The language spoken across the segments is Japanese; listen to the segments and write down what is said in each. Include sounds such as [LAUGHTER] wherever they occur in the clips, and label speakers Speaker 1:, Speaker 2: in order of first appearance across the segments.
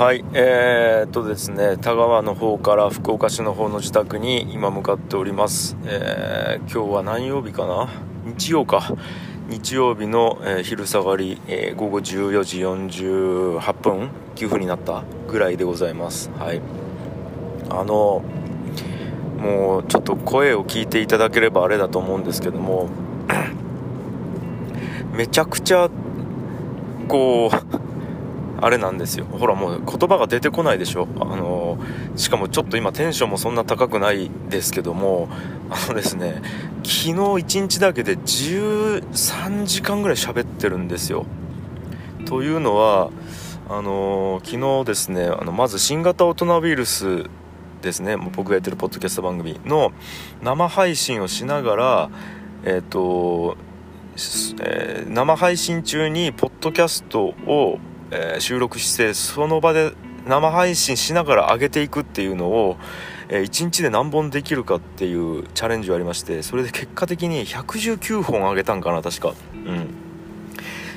Speaker 1: はいえー、っとですね田川の方から福岡市の方の自宅に今向かっております。えー、今日は何曜日かな？日曜か。日曜日の、えー、昼下がり、えー、午後14時48分9分になったぐらいでございます。はい。あのもうちょっと声を聞いていただければあれだと思うんですけども [CLEARS THROAT] めちゃくちゃこうあれなんですよ。ほらもう言葉が出てこないでしょ。あのしかもちょっと今テンションもそんな高くないですけども。あのですね昨日1日だけで13時間ぐらい喋ってるんですよ。というのはあの昨日ですねあのまず新型大人ウイルスですね。僕がやってるポッドキャスト番組の生配信をしながらえっ、ー、とえー、生配信中にポッドキャストをえー、収録してその場で生配信しながら上げていくっていうのを、えー、1日で何本できるかっていうチャレンジがありましてそれで結果的に119本上げたんかな確か。うん。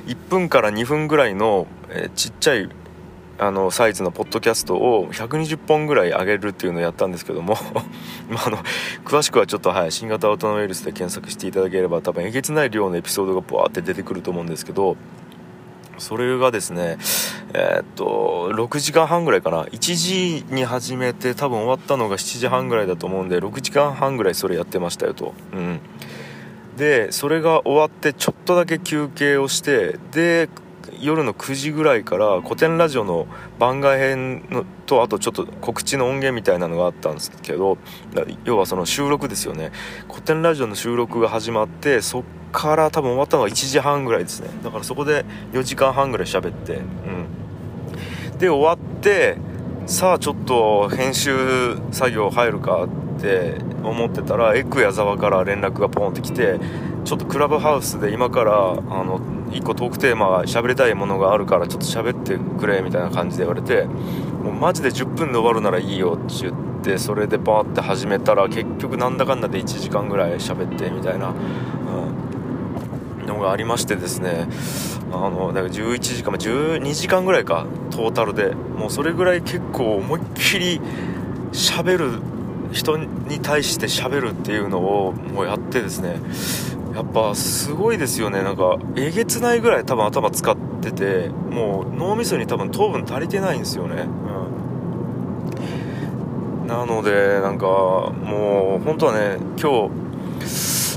Speaker 1: 1分から2分ぐらいの、えー、ちっちゃいあのサイズのポッドキャストを120本ぐらい上げるっていうのをやったんですけども [LAUGHS] まあ、の詳しくはちょっと、はい、新型オトナウイルスで検索していただければ多分えげつない量のエピソードがブワーって出てくると思うんですけどそれがですね、えー、っと、6時間半ぐらいかな。1時に始めて多分終わったのが7時半ぐらいだと思うんで、6時間半ぐらいそれやってましたよと。うん。で、それが終わってちょっとだけ休憩をして、で、夜の9時ぐらいから古典ラジオの番外編のとあとちょっと告知の音源みたいなのがあったんですけど要はその収録ですよね。古典ラジオの収録が始まってそっから多分終わったのが1時半ぐらいですね。だからそこで4時間半ぐらい喋ってうん。で終わってさあちょっと編集作業入るかって思ってたらエク矢沢から連絡がポンってきてちょっとクラブハウスで今からあの1個トークテーマ喋りたいものがあるからちょっと喋ってくれみたいな感じで言われてもうマジで10分で終わるならいいよって言ってそれでバーって始めたら結局なんだかんだで1時間ぐらい喋ってみたいな、うん、のがありましてですね。あのだから11時間12時間ぐらいかトータルで。もうそれぐらい結構思いっきり喋る人に対して喋るっていうのをもうやってですね。やっぱすごいですよね。なんかえげつないぐらい多分頭使っててもう脳みそに多分糖分足りてないんですよね、うん、なのでなんかもう本当はね今日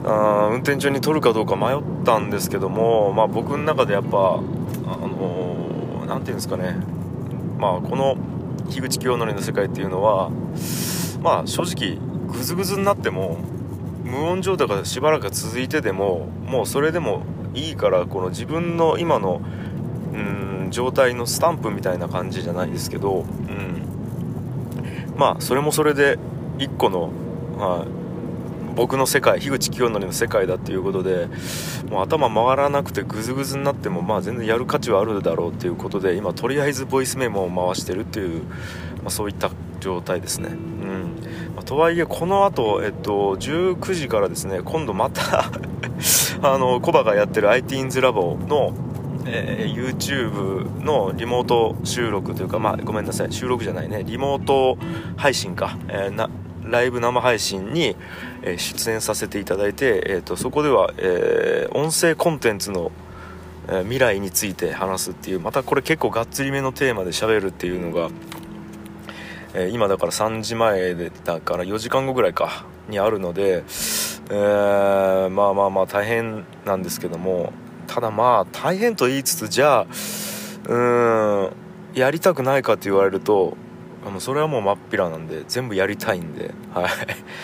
Speaker 1: あ運転中に撮るかどうか迷ったんですけども、まあ、僕の中でやっぱあの何、ー、て言うんですかね。まあこの樋口清則の世界っていうのはまあ正直グズグズになっても無音状態がしばらく続いてでももうそれでもいいからこの自分の今のうん状態のスタンプみたいな感じじゃないですけど、うん、まあそれもそれで一個の、まあ、僕の世界樋口清則の世界だっていうことでもう頭回らなくてグズグズになってもまあ全然やる価値はあるだろうっていうことで今とりあえずボイスメモを回してるっていう、まあ、そういった状態ですね。まあ、とはいえこの後、えっと19時からですね今度また [LAUGHS] あのコバがやってる IT インズラボのえー、YouTube のリモート収録というか、まあ、ごめんなさい、収録じゃないね、リモート配信か、えー、なライブ生配信に、え、出演させていただいて、えーと、そこでは、え、音声コンテンツの、え未来について話すっていうまたこれ結構がっつりめのテーマで喋るっていうのがえ、今だから3時前でだから4時間後ぐらいかにあるので、えー、まあまあまあ大変なんですけどもただまあ大変と言いつつじゃあうーんやりたくないかって言われるともうそれはもう真っ平なんで全部やりたいんではい。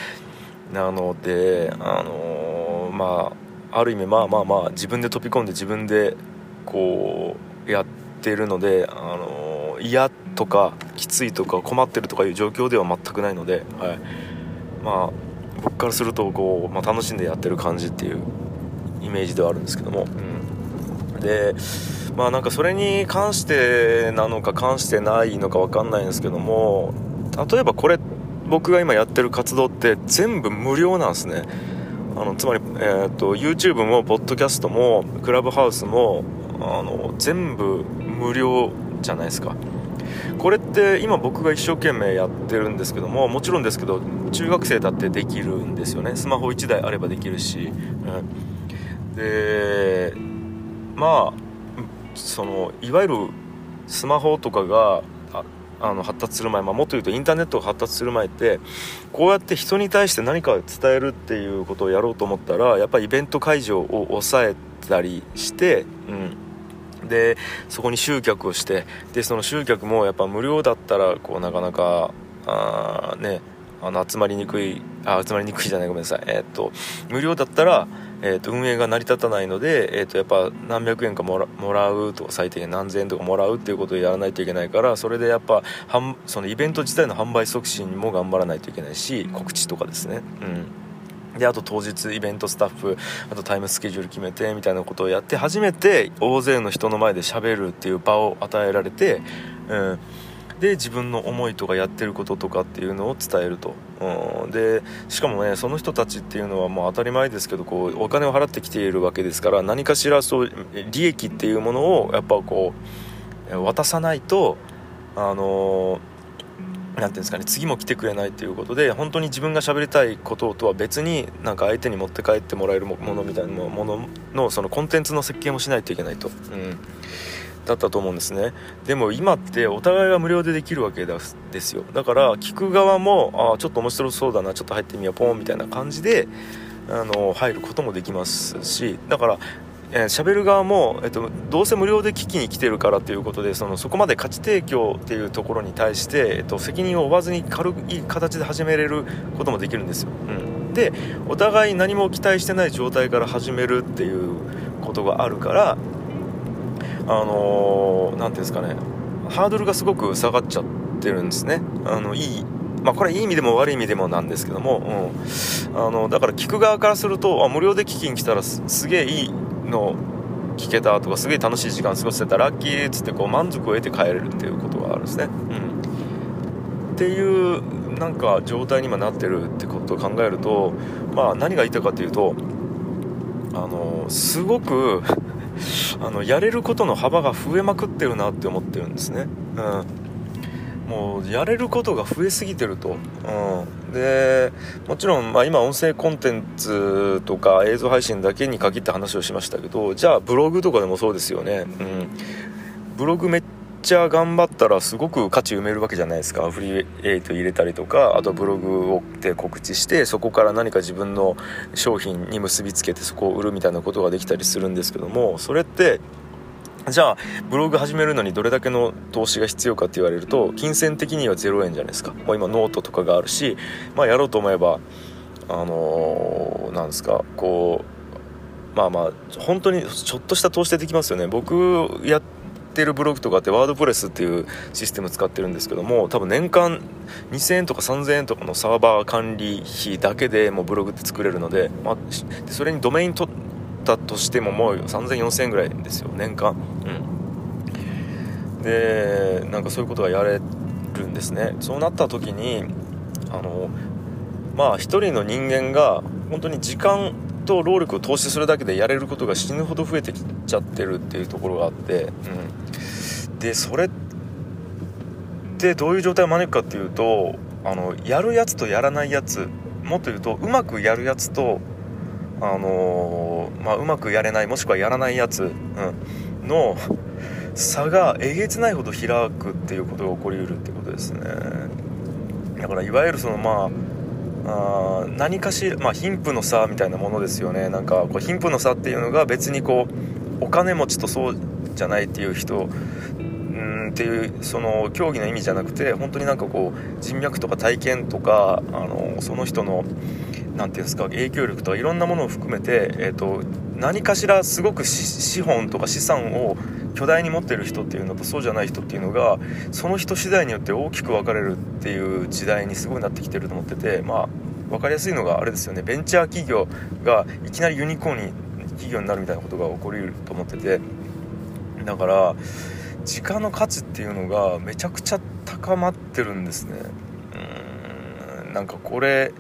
Speaker 1: [LAUGHS] なのであのー、まあある意味まあまあまあ自分で飛び込んで自分でこうやってるのであのー、嫌とかきついとか困ってるとかいう状況では全くないので、はい、まあ僕からするとこう、まあ、楽しんでやってる感じっていうイメージではあるんですけども、うん、でまあなんかそれに関してなのか関してないのか分かんないんですけども例えばこれ僕が今やってる活動って全部無料なんですね。あのつまり、えーと、YouTube もポッドキャストもクラブハウスもあの全部無料じゃないですか。これって今僕が一生懸命やってるんですけどももちろんですけど中学生だってできるんですよね。スマホ1台あればできるし、うん、でまあそのいわゆるスマホとかがあの発達する前、まあ、もっと言うとインターネットが発達する前ってこうやって人に対して何か伝えるっていうことをやろうと思ったらやっぱりイベント会場を抑えたりして、うん、でそこに集客をしてでその集客もやっぱ無料だったらこうなかなかあねあの集まりにくいあ集まりにくいじゃないごめんなさいえー、っと無料だったらえーと、運営が成り立たないので、えーと、やっぱ何百円かもらうとか最低限何千円とかもらうっていうことをやらないといけないからそれでやっぱそのイベント自体の販売促進も頑張らないといけないし告知とかですね。うんであと当日イベントスタッフあとタイムスケジュール決めてみたいなことをやって初めて大勢の人の前でしゃべるっていう場を与えられて、うん、で自分の思いとかやってることとかっていうのを伝えると、うん、でしかもねその人たちっていうのはもう当たり前ですけどこうお金を払ってきているわけですから何かしらそう利益っていうものをやっぱこう渡さないとあの何て言うんですかね次も来てくれないっていうことで本当に自分が喋りたいこととは別になんか相手に持って帰ってもらえるものみたいなもののそのコンテンツの設計もしないといけないと。うん。だったと思うんですね。でも今ってお互いが無料でできるわけですよ。だから聞く側もあちょっと面白そうだなちょっと入ってみようポンみたいな感じであの入ることもできますしだからえー、る側も、えっと、どうせ無料で聞きに来てるからということでそのそこまで価値提供っていうところに対して、えっと、責任を負わずに軽い形で始めれることもできるんですよ、うん、でお互い何も期待してない状態から始めるっていうことがあるからあの何、ー、ていうんですかね。ハードルがすごく下がっちゃってるんですね。あのいいまあ、これはいい意味でも悪い意味でもなんですけども、うん、あのだから聞く側からするとあ無料で聞きに来たらすげえいいの聞けたとかすげえ楽しい時間過ごせたラッキーっつってこう満足を得て帰れるっていうことがあるんですね、うん、っていうなんか状態に今なってるってことを考えると、まあ、何が言いたいかというとあのすごく [LAUGHS] あのやれることの幅が増えまくってるなって思ってるんですね、うん、もうやれることが増えすぎてると、うん、でもちろん、まあ、今音声コンテンツとか映像配信だけに限って話をしましたけどじゃあブログとかでもそうですよね、うん、ブログめっちゃ頑張ったらすごく価値埋めるわけじゃないですか。フリーエイト入れたりとかあとブログをで告知してそこから何か自分の商品に結びつけてそこを売るみたいなことができたりするんですけどもそれってじゃあブログ始めるのにどれだけの投資が必要かって言われると金銭的には0円じゃないですか。もう今ノートとかがあるしまあやろうと思えばあのー、なんですかこうまあまあ本当にちょっとした投資でできますよね。僕やってるブログとかってワードプレスっていうシステム使ってるんですけども多分年間2000円とか3000円とかのサーバー管理費だけでもうブログって作れるので,、まあ、それにドメイン取ったとしてももう30004000円ぐらいですよ年間。うん。でなんかそういうことがやれるんですね。そうなった時にあのまあ一人の人間が本当に時間と労力を投資するだけでやれることが死ぬほど増えてきちゃってるっていうところがあって、うん、でそれってどういう状態を招くかっていうとあのやるやつとやらないやつもっと言うとうまくやるやつとあのー、まあ、うまくやれないもしくはやらないやつ、うん、の差がえげつないほど開くっていうことが起こりうるってことですね。だからいわゆるそのまああ何かしら、まあ、貧富の差みたいなものですよね。なんかこう貧富の差っていうのが別にこうお金持ちとそうじゃないっていう人うんっていうその競技の意味じゃなくて本当になんかこう人脈とか体験とかあのその人の何て言うんですか影響力とかいろんなものを含めて、えーと、何かしらすごく資本とか資産を巨大に持ってる人っていうのとそうじゃない人っていうのがその人次第によって大きく分かれるっていう時代にすごいなってきてると思っててまあ分かりやすいのがあれですよね。ベンチャー企業がいきなりユニコーンに企業になるみたいなことが起こりうると思ってて。だから時間の価値っていうのがめちゃくちゃ高まってるんですね。うんなんかこれ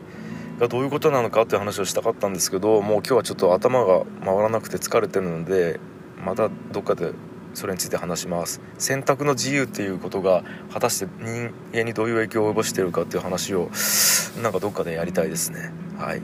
Speaker 1: がどういうことなのかっていう話をしたかったんですけどもう今日はちょっと頭が回らなくて疲れてるのでまたどっかでそれについて話します。選択の自由っていうことが果たして人間にどういう影響を及ぼしているかっていう話をなんかどっかでやりたいですね。はい。